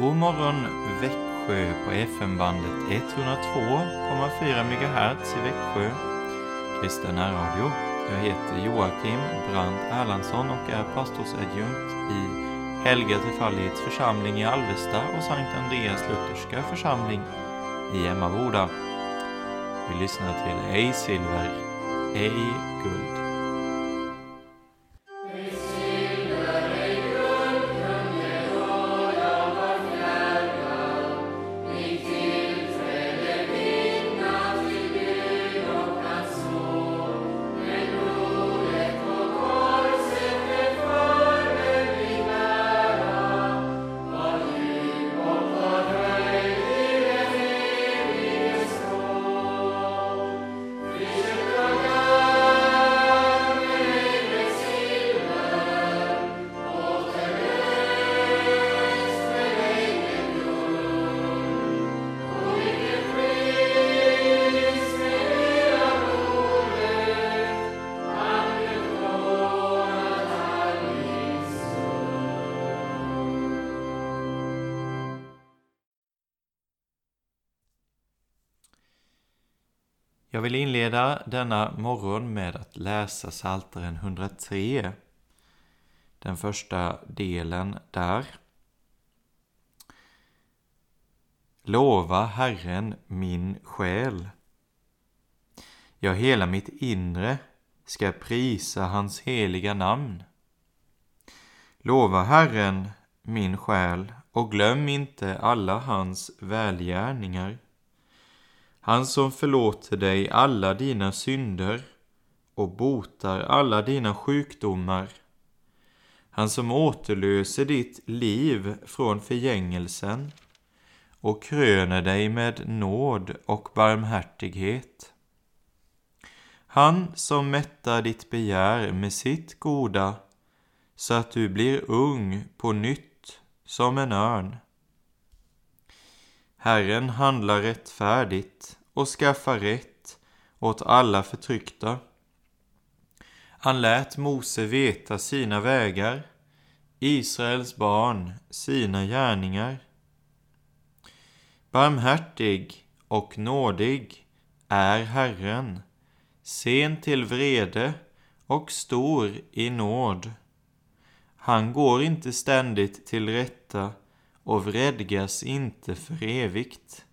God morgon Växjö på FM-bandet 102,4 MHz i Växjö. Kristen Radio. Jag heter Joakim Brandt Erlandsson och är pastorsadjunkt i Helga Trefaldighets församling i Alvesta och Sankt Andreas Lutherska församling i Emmaboda. Vi lyssnar till Ej silver, ej guld. Jag vill inleda denna morgon med att läsa Psaltaren 103. Den första delen där. Lova Herren min själ. Ja, hela mitt inre ska prisa hans heliga namn. Lova Herren min själ och glöm inte alla hans välgärningar han som förlåter dig alla dina synder och botar alla dina sjukdomar. Han som återlöser ditt liv från förgängelsen och kröner dig med nåd och barmhärtighet. Han som mättar ditt begär med sitt goda så att du blir ung på nytt som en örn. Herren handlar rättfärdigt och skaffa rätt åt alla förtryckta. Han lät Mose veta sina vägar, Israels barn sina gärningar. Barmhärtig och nådig är Herren, sen till vrede och stor i nåd. Han går inte ständigt till rätta och vredgas inte för evigt.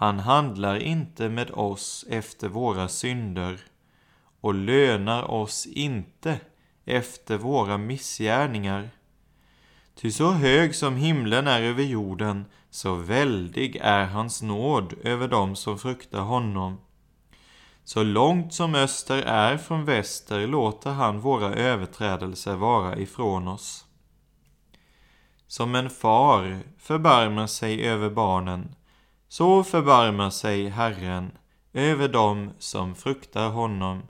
Han handlar inte med oss efter våra synder och lönar oss inte efter våra missgärningar. Ty så hög som himlen är över jorden, så väldig är hans nåd över dem som fruktar honom. Så långt som öster är från väster låter han våra överträdelser vara ifrån oss. Som en far förbarmar sig över barnen, så förbarmar sig Herren över dem som fruktar honom,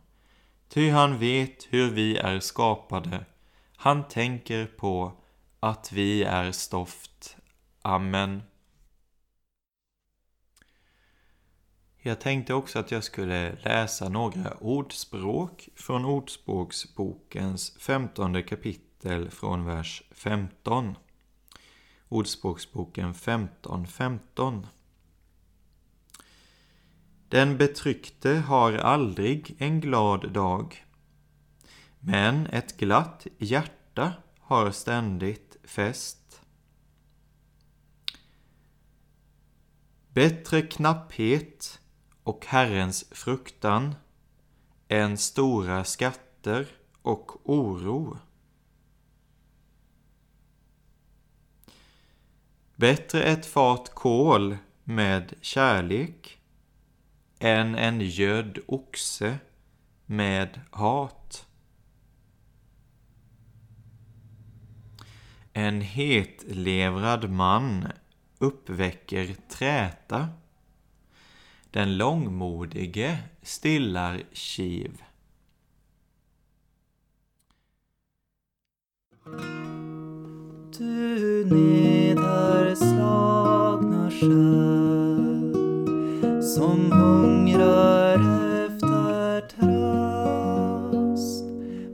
ty han vet hur vi är skapade. Han tänker på att vi är stoft. Amen. Jag tänkte också att jag skulle läsa några ordspråk från Ordspråksbokens femtonde kapitel från vers 15. Ordspråksboken 15.15. 15. Den betryckte har aldrig en glad dag, men ett glatt hjärta har ständigt fest. Bättre knapphet och Herrens fruktan än stora skatter och oro. Bättre ett fat kol med kärlek än en gödd oxe med hat. En hetlevrad man uppväcker träta. Den långmodige stillar kiv. Du nederslagna skär som hungrar efter tröst.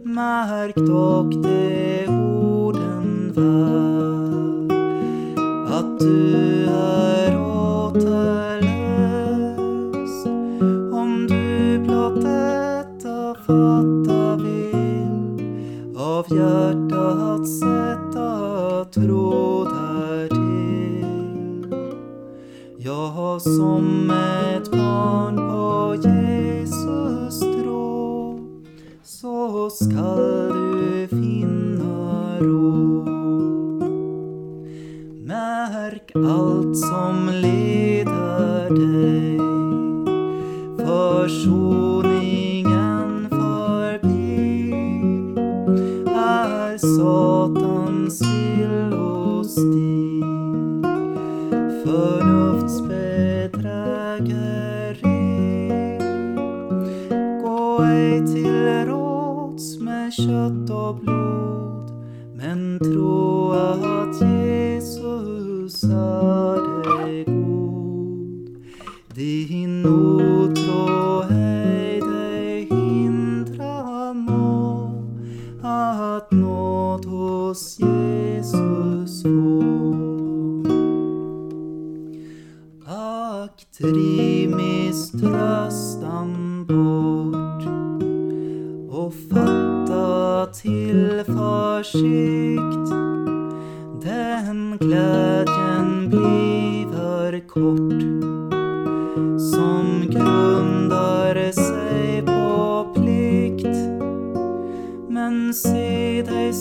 Märk dock de orden väl att att du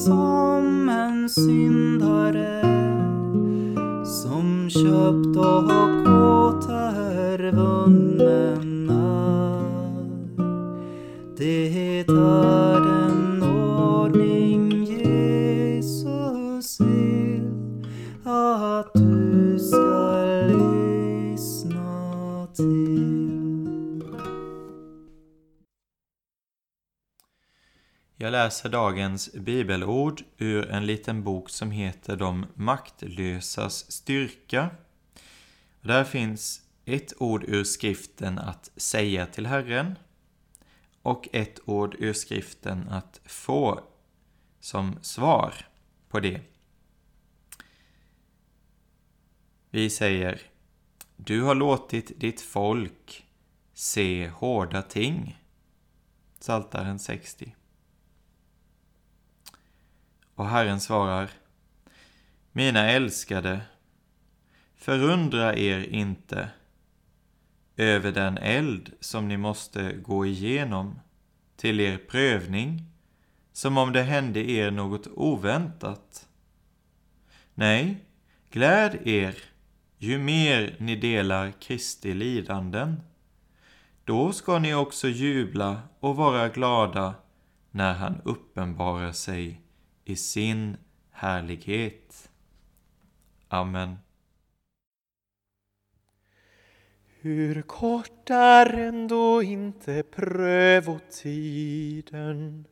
som en syndare som köpt och läser dagens bibelord ur en liten bok som heter De maktlösas styrka. Där finns ett ord ur skriften att säga till Herren och ett ord ur skriften att få som svar på det. Vi säger Du har låtit ditt folk se hårda ting. Psaltaren 60. Och Herren svarar Mina älskade, förundra er inte över den eld som ni måste gå igenom till er prövning, som om det hände er något oväntat. Nej, gläd er ju mer ni delar Kristi lidanden. Då ska ni också jubla och vara glada när han uppenbarar sig i sin härlighet. Amen. Hur kort är ändå inte prövotiden?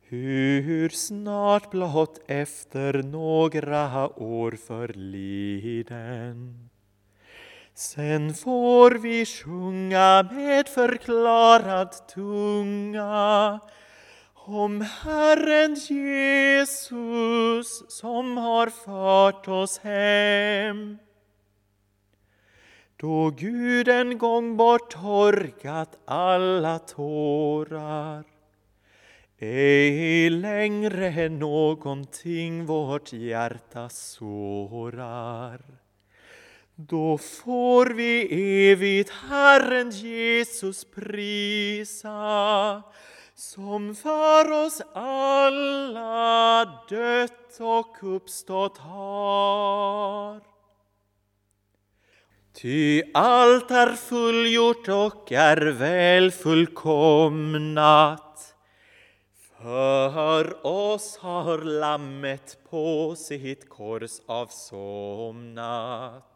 Hur snart blott efter några år förliden Sen får vi sjunga med förklarad tunga om Herren Jesus som har fört oss hem. Då Gud en gång borttorkat alla tårar ej längre någonting vårt hjärta sårar. Då får vi evigt Herren Jesus prisa som för oss alla dött och uppstått har. Ty allt är fullgjort och är väl fullkomnat. För oss har Lammet på sitt kors avsomnat.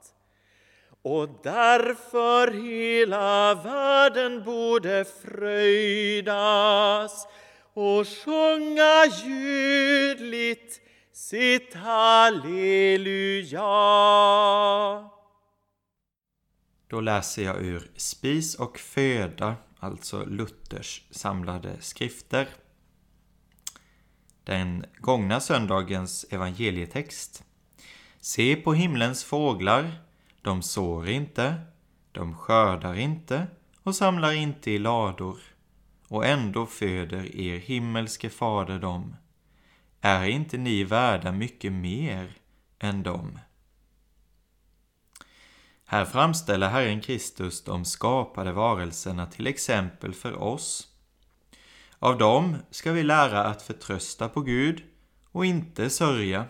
Och därför hela världen borde fröjdas och sjunga ljudligt sitt halleluja. Då läser jag ur Spis och föda, alltså Luthers samlade skrifter. Den gångna söndagens evangelietext Se på himlens fåglar, de sår inte, de skördar inte och samlar inte i lador, och ändå föder er himmelske fader dem. Är inte ni värda mycket mer än dem? Här framställer Herren Kristus de skapade varelserna till exempel för oss. Av dem ska vi lära att förtrösta på Gud och inte sörja.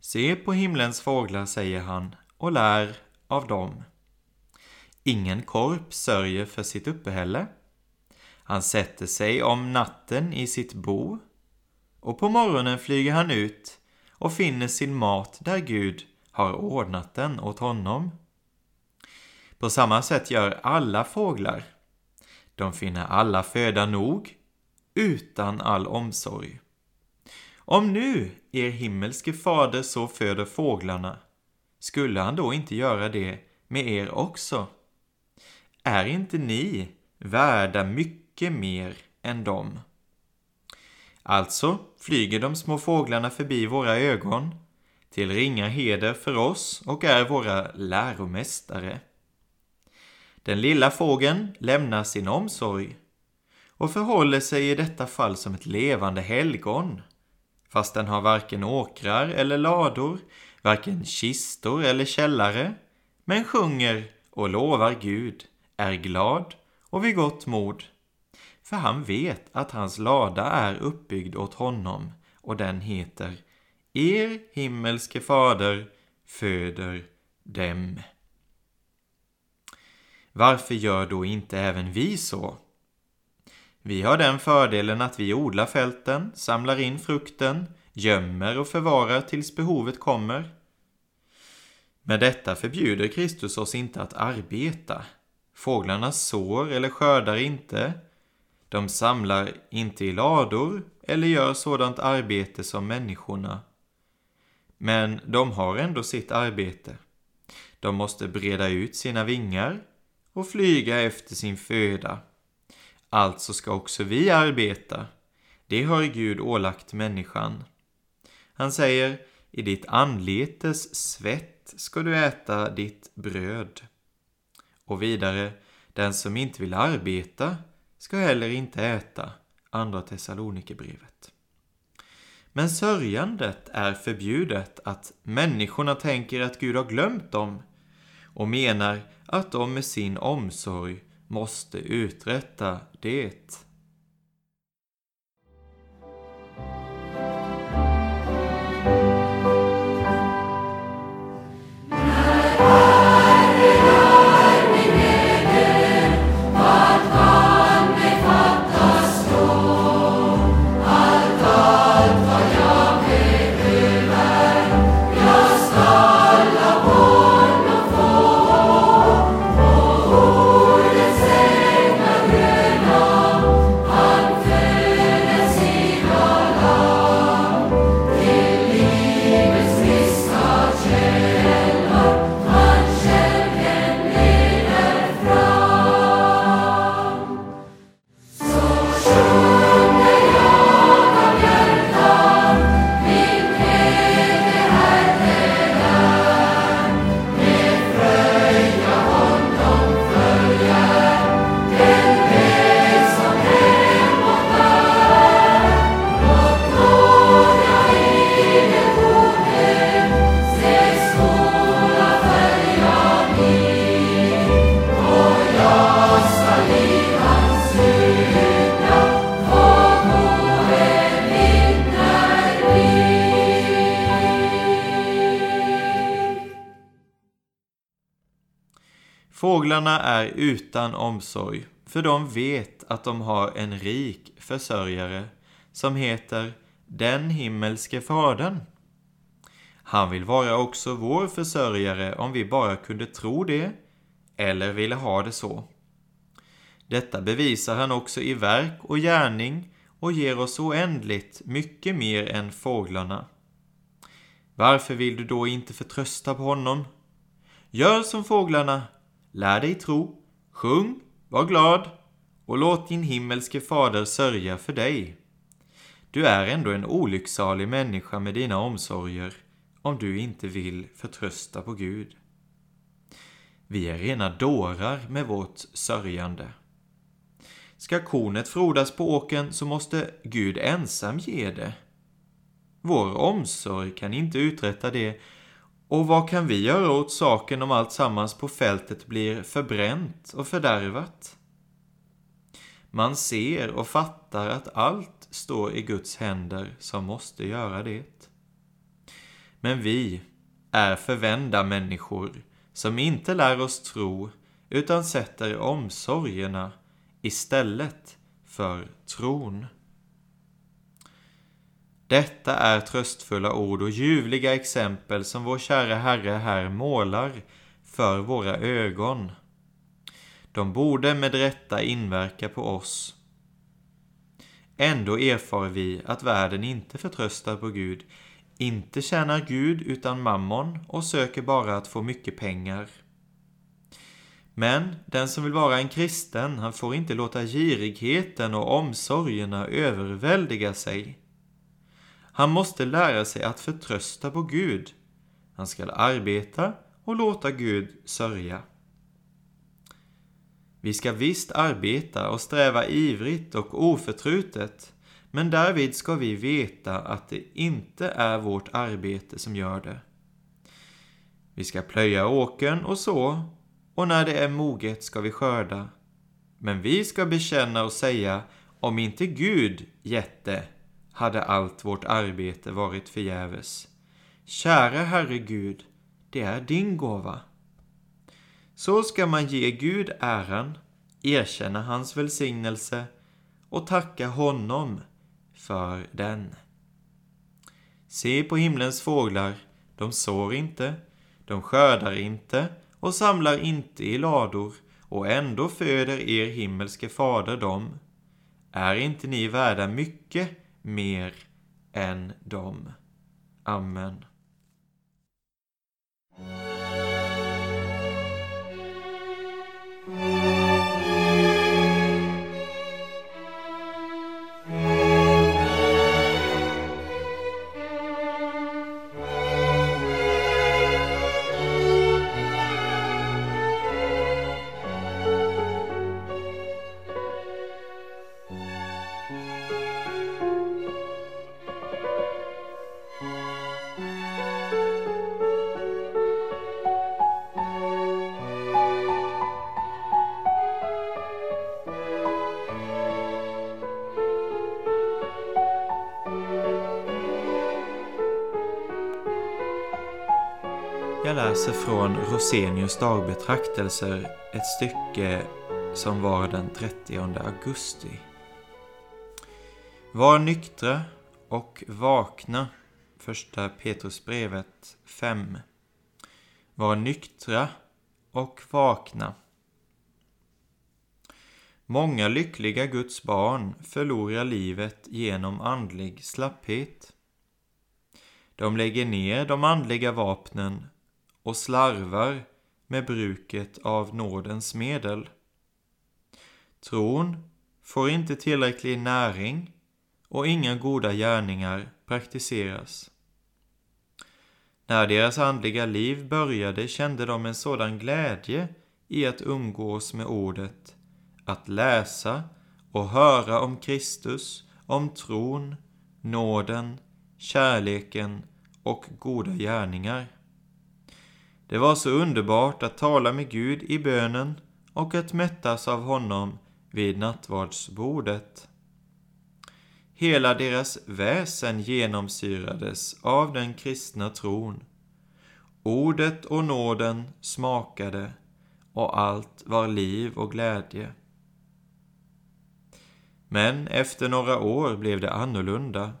Se på himlens fåglar, säger han, och lär av dem. Ingen korp sörjer för sitt uppehälle. Han sätter sig om natten i sitt bo och på morgonen flyger han ut och finner sin mat där Gud har ordnat den åt honom. På samma sätt gör alla fåglar. De finner alla föda nog utan all omsorg. Om nu er himmelske fader så föder fåglarna, skulle han då inte göra det med er också? Är inte ni värda mycket mer än dem? Alltså flyger de små fåglarna förbi våra ögon till ringa heder för oss och är våra läromästare. Den lilla fågeln lämnar sin omsorg och förhåller sig i detta fall som ett levande helgon, fast den har varken åkrar eller lador, varken kistor eller källare, men sjunger och lovar Gud, är glad och vid gott mod. För han vet att hans lada är uppbyggd åt honom och den heter Er himmelske fader föder dem. Varför gör då inte även vi så? Vi har den fördelen att vi odlar fälten, samlar in frukten, gömmer och förvarar tills behovet kommer. Med detta förbjuder Kristus oss inte att arbeta. Fåglarna sår eller skördar inte. De samlar inte i lador eller gör sådant arbete som människorna. Men de har ändå sitt arbete. De måste breda ut sina vingar och flyga efter sin föda. Alltså ska också vi arbeta. Det har Gud ålagt människan. Han säger, i ditt anletes svett ska du äta ditt bröd. Och vidare, den som inte vill arbeta ska heller inte äta. Andra Thessalonikerbrevet. Men sörjandet är förbjudet att människorna tänker att Gud har glömt dem och menar att de med sin omsorg måste uträtta det. Fåglarna är utan omsorg, för de vet att de har en rik försörjare som heter den himmelske Fadern. Han vill vara också vår försörjare om vi bara kunde tro det eller ville ha det så. Detta bevisar han också i verk och gärning och ger oss oändligt mycket mer än fåglarna. Varför vill du då inte förtrösta på honom? Gör som fåglarna, lär dig tro, sjung, var glad och låt din himmelske fader sörja för dig. Du är ändå en olycksalig människa med dina omsorger om du inte vill förtrösta på Gud. Vi är rena dårar med vårt sörjande. Ska kornet frodas på åken så måste Gud ensam ge det. Vår omsorg kan inte uträtta det och vad kan vi göra åt saken om allt sammans på fältet blir förbränt och fördärvat? Man ser och fattar att allt står i Guds händer som måste göra det. Men vi är förvända människor som inte lär oss tro utan sätter omsorgerna istället för tron. Detta är tröstfulla ord och ljuvliga exempel som vår kära Herre här målar för våra ögon. De borde med rätta inverka på oss. Ändå erfar vi att världen inte förtröstar på Gud, inte tjänar Gud utan mammon och söker bara att få mycket pengar. Men den som vill vara en kristen, han får inte låta girigheten och omsorgerna överväldiga sig. Han måste lära sig att förtrösta på Gud. Han skall arbeta och låta Gud sörja. Vi ska visst arbeta och sträva ivrigt och oförtrutet, men därvid ska vi veta att det inte är vårt arbete som gör det. Vi ska plöja åkern och så, och när det är moget ska vi skörda. Men vi ska bekänna och säga, om inte Gud gett det, hade allt vårt arbete varit förgäves. Kära Herre Gud, det är din gåva. Så ska man ge Gud äran, erkänna hans välsignelse och tacka honom för den. Se på himlens fåglar, de sår inte, de skördar inte och samlar inte i lador och ändå föder er himmelske fader dem. Är inte ni värda mycket mer än dem? Amen. Jag läser från Rosenius dagbetraktelser ett stycke som var den 30 augusti. Var nyktra och vakna. Första Petrusbrevet 5. Var nyktra och vakna. Många lyckliga Guds barn förlorar livet genom andlig slapphet. De lägger ner de andliga vapnen och slarvar med bruket av nådens medel. Tron får inte tillräcklig näring och inga goda gärningar praktiseras. När deras andliga liv började kände de en sådan glädje i att umgås med ordet, att läsa och höra om Kristus, om tron, nåden, kärleken och goda gärningar. Det var så underbart att tala med Gud i bönen och att mättas av honom vid nattvardsbordet. Hela deras väsen genomsyrades av den kristna tron. Ordet och nåden smakade och allt var liv och glädje. Men efter några år blev det annorlunda.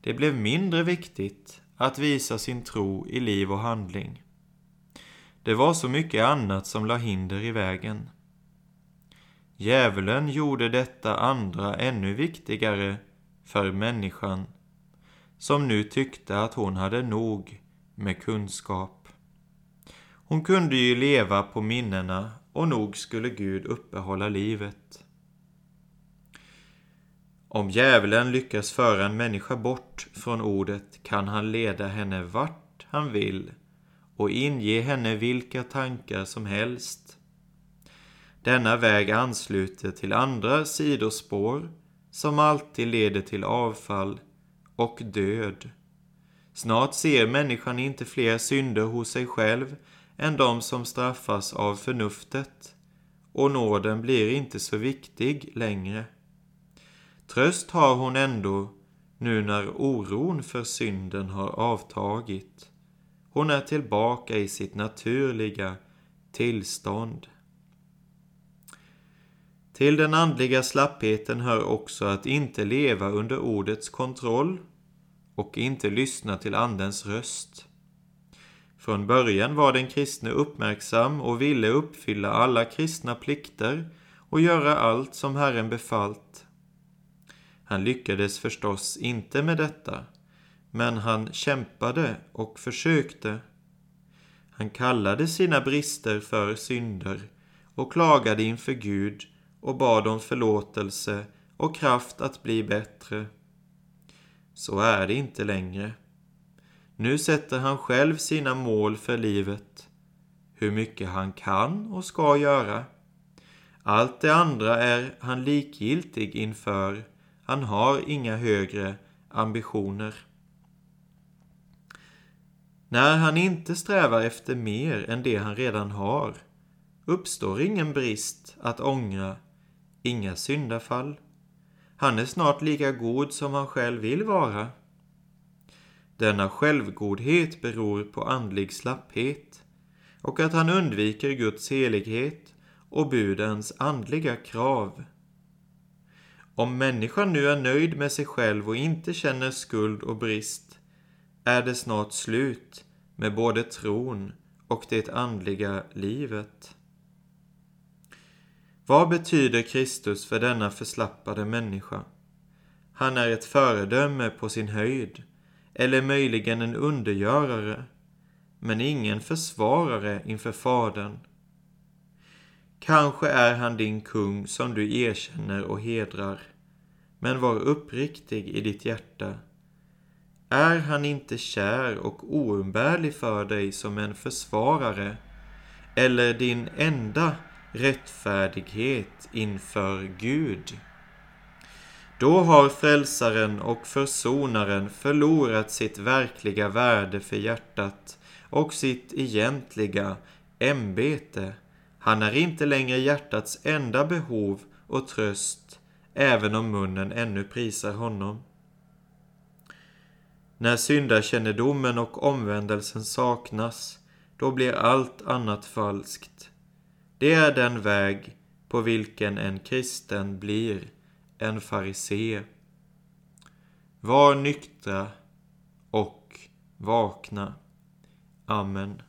Det blev mindre viktigt att visa sin tro i liv och handling. Det var så mycket annat som la hinder i vägen. Djävulen gjorde detta andra ännu viktigare för människan, som nu tyckte att hon hade nog med kunskap. Hon kunde ju leva på minnena och nog skulle Gud uppehålla livet. Om djävulen lyckas föra en människa bort från ordet kan han leda henne vart han vill och inge henne vilka tankar som helst. Denna väg ansluter till andra sidospår som alltid leder till avfall och död. Snart ser människan inte fler synder hos sig själv än de som straffas av förnuftet och nåden blir inte så viktig längre. Tröst har hon ändå nu när oron för synden har avtagit. Hon är tillbaka i sitt naturliga tillstånd. Till den andliga slappheten hör också att inte leva under ordets kontroll och inte lyssna till Andens röst. Från början var den kristne uppmärksam och ville uppfylla alla kristna plikter och göra allt som Herren befallt. Han lyckades förstås inte med detta, men han kämpade och försökte. Han kallade sina brister för synder och klagade inför Gud och bad om förlåtelse och kraft att bli bättre. Så är det inte längre. Nu sätter han själv sina mål för livet, hur mycket han kan och ska göra. Allt det andra är han likgiltig inför, han har inga högre ambitioner. När han inte strävar efter mer än det han redan har uppstår ingen brist att ångra, inga syndafall. Han är snart lika god som han själv vill vara. Denna självgodhet beror på andlig slapphet och att han undviker Guds helighet och budens andliga krav. Om människan nu är nöjd med sig själv och inte känner skuld och brist är det snart slut med både tron och det andliga livet. Vad betyder Kristus för denna förslappade människa? Han är ett föredöme på sin höjd, eller möjligen en undergörare, men ingen försvarare inför Fadern. Kanske är han din kung som du erkänner och hedrar, men var uppriktig i ditt hjärta. Är han inte kär och oumbärlig för dig som en försvarare, eller din enda rättfärdighet inför Gud. Då har frälsaren och försonaren förlorat sitt verkliga värde för hjärtat och sitt egentliga ämbete. Han är inte längre hjärtats enda behov och tröst, även om munnen ännu prisar honom. När syndakännedomen och omvändelsen saknas, då blir allt annat falskt. Det är den väg på vilken en kristen blir en farisé. Var nyktra och vakna. Amen.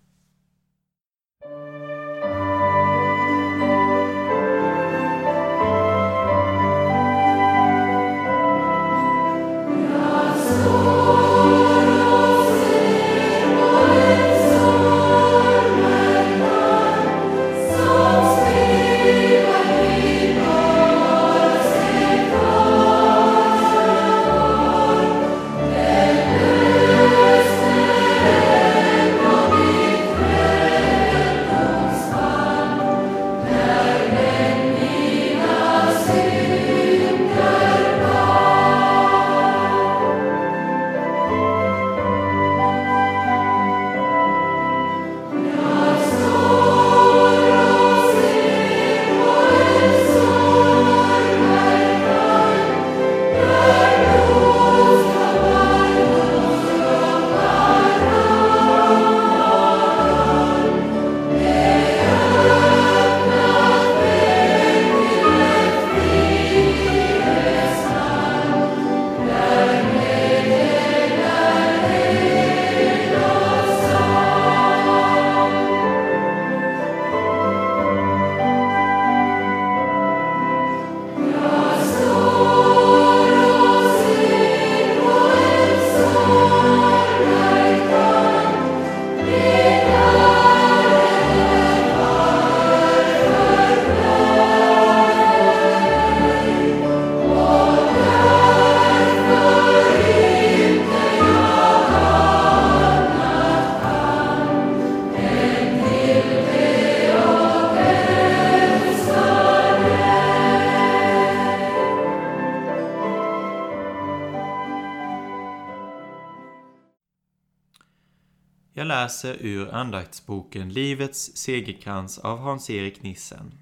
Läser ur andaktsboken Livets segerkrans av Hans-Erik Nissen.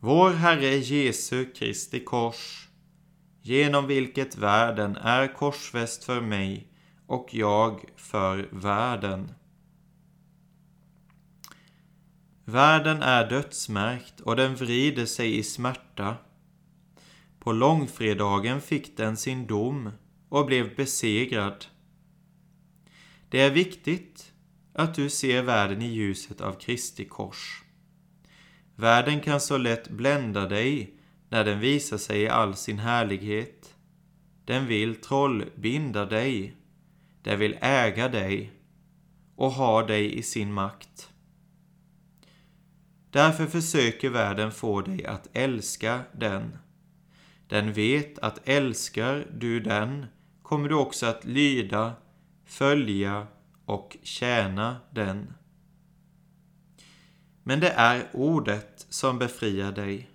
Vår Herre Jesu Kristi kors, genom vilket världen är korsfäst för mig och jag för världen. Världen är dödsmärkt och den vrider sig i smärta. På långfredagen fick den sin dom och blev besegrad. Det är viktigt att du ser världen i ljuset av Kristi kors. Världen kan så lätt blända dig när den visar sig i all sin härlighet. Den vill trollbinda dig. Den vill äga dig och ha dig i sin makt. Därför försöker världen få dig att älska den. Den vet att älskar du den kommer du också att lyda, följa och tjäna den. Men det är ordet som befriar dig.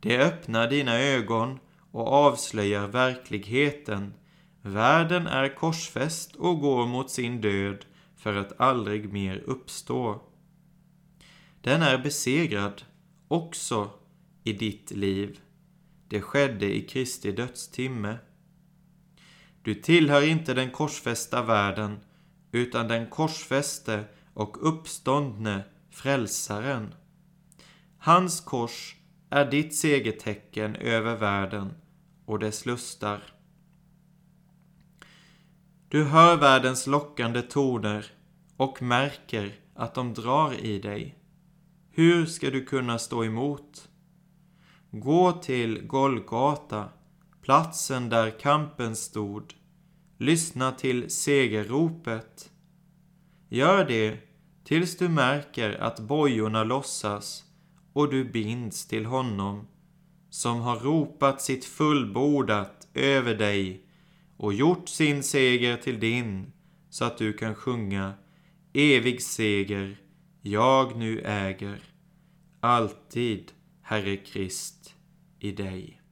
Det öppnar dina ögon och avslöjar verkligheten. Världen är korsfäst och går mot sin död för att aldrig mer uppstå. Den är besegrad också i ditt liv. Det skedde i Kristi dödstimme. Du tillhör inte den korsfästa världen, utan den korsfäste och uppståndne Frälsaren. Hans kors är ditt segertecken över världen och dess lustar. Du hör världens lockande toner och märker att de drar i dig. Hur ska du kunna stå emot? Gå till Golgata, platsen där kampen stod. Lyssna till segerropet. Gör det tills du märker att bojorna lossas och du binds till honom som har ropat sitt fullbordat över dig och gjort sin seger till din så att du kan sjunga evig seger jag nu äger alltid Herre Krist i dig.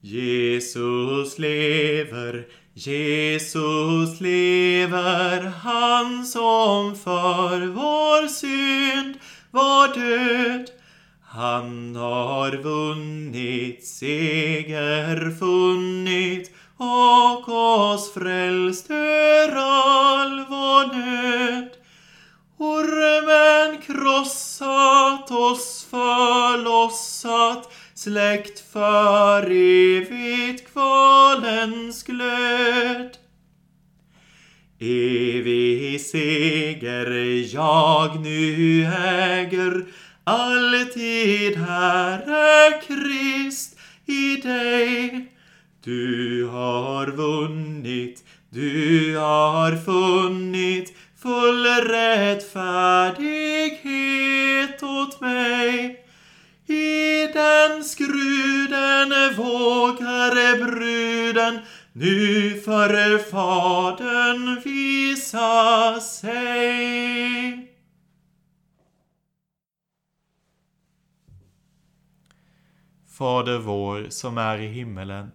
Jesus lever, Jesus lever, han som för vår synd var död. Han har vunnit, seger funnit och oss frälst ur all vår nöd. Ormen krossat, oss förlossat, släckt för evigt kvalens glöd. Evig seger jag nu äger, alltid Herre Krist i dig. Du har vunnit, du har funnit full rättfärdighet åt mig. I den skruden vågar bruden nu för Fadern visa sig. Fader vår som är i himmelen.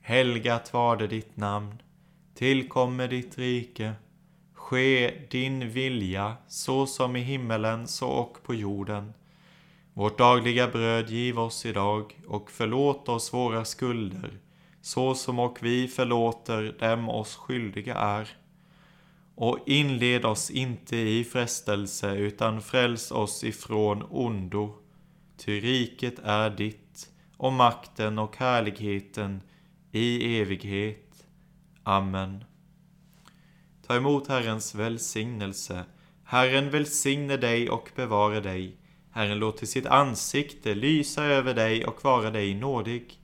Helgat varde ditt namn. Tillkommer ditt rike. Ske din vilja så som i himmelen så och på jorden. Vårt dagliga bröd giv oss idag och förlåt oss våra skulder så som och vi förlåter dem oss skyldiga är. Och inled oss inte i frestelse utan fräls oss ifrån ondo. Ty riket är ditt och makten och härligheten i evighet. Amen. Ta emot Herrens välsignelse. Herren välsigne dig och bevare dig. Herren låter sitt ansikte lysa över dig och vara dig nådig.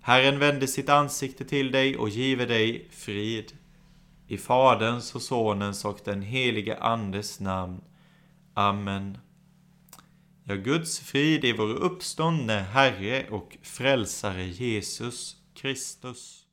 Herren vände sitt ansikte till dig och give dig frid. I Faderns och Sonens och den helige Andes namn. Amen. Ja, Guds frid i vår uppståndne Herre och Frälsare Jesus Kristus.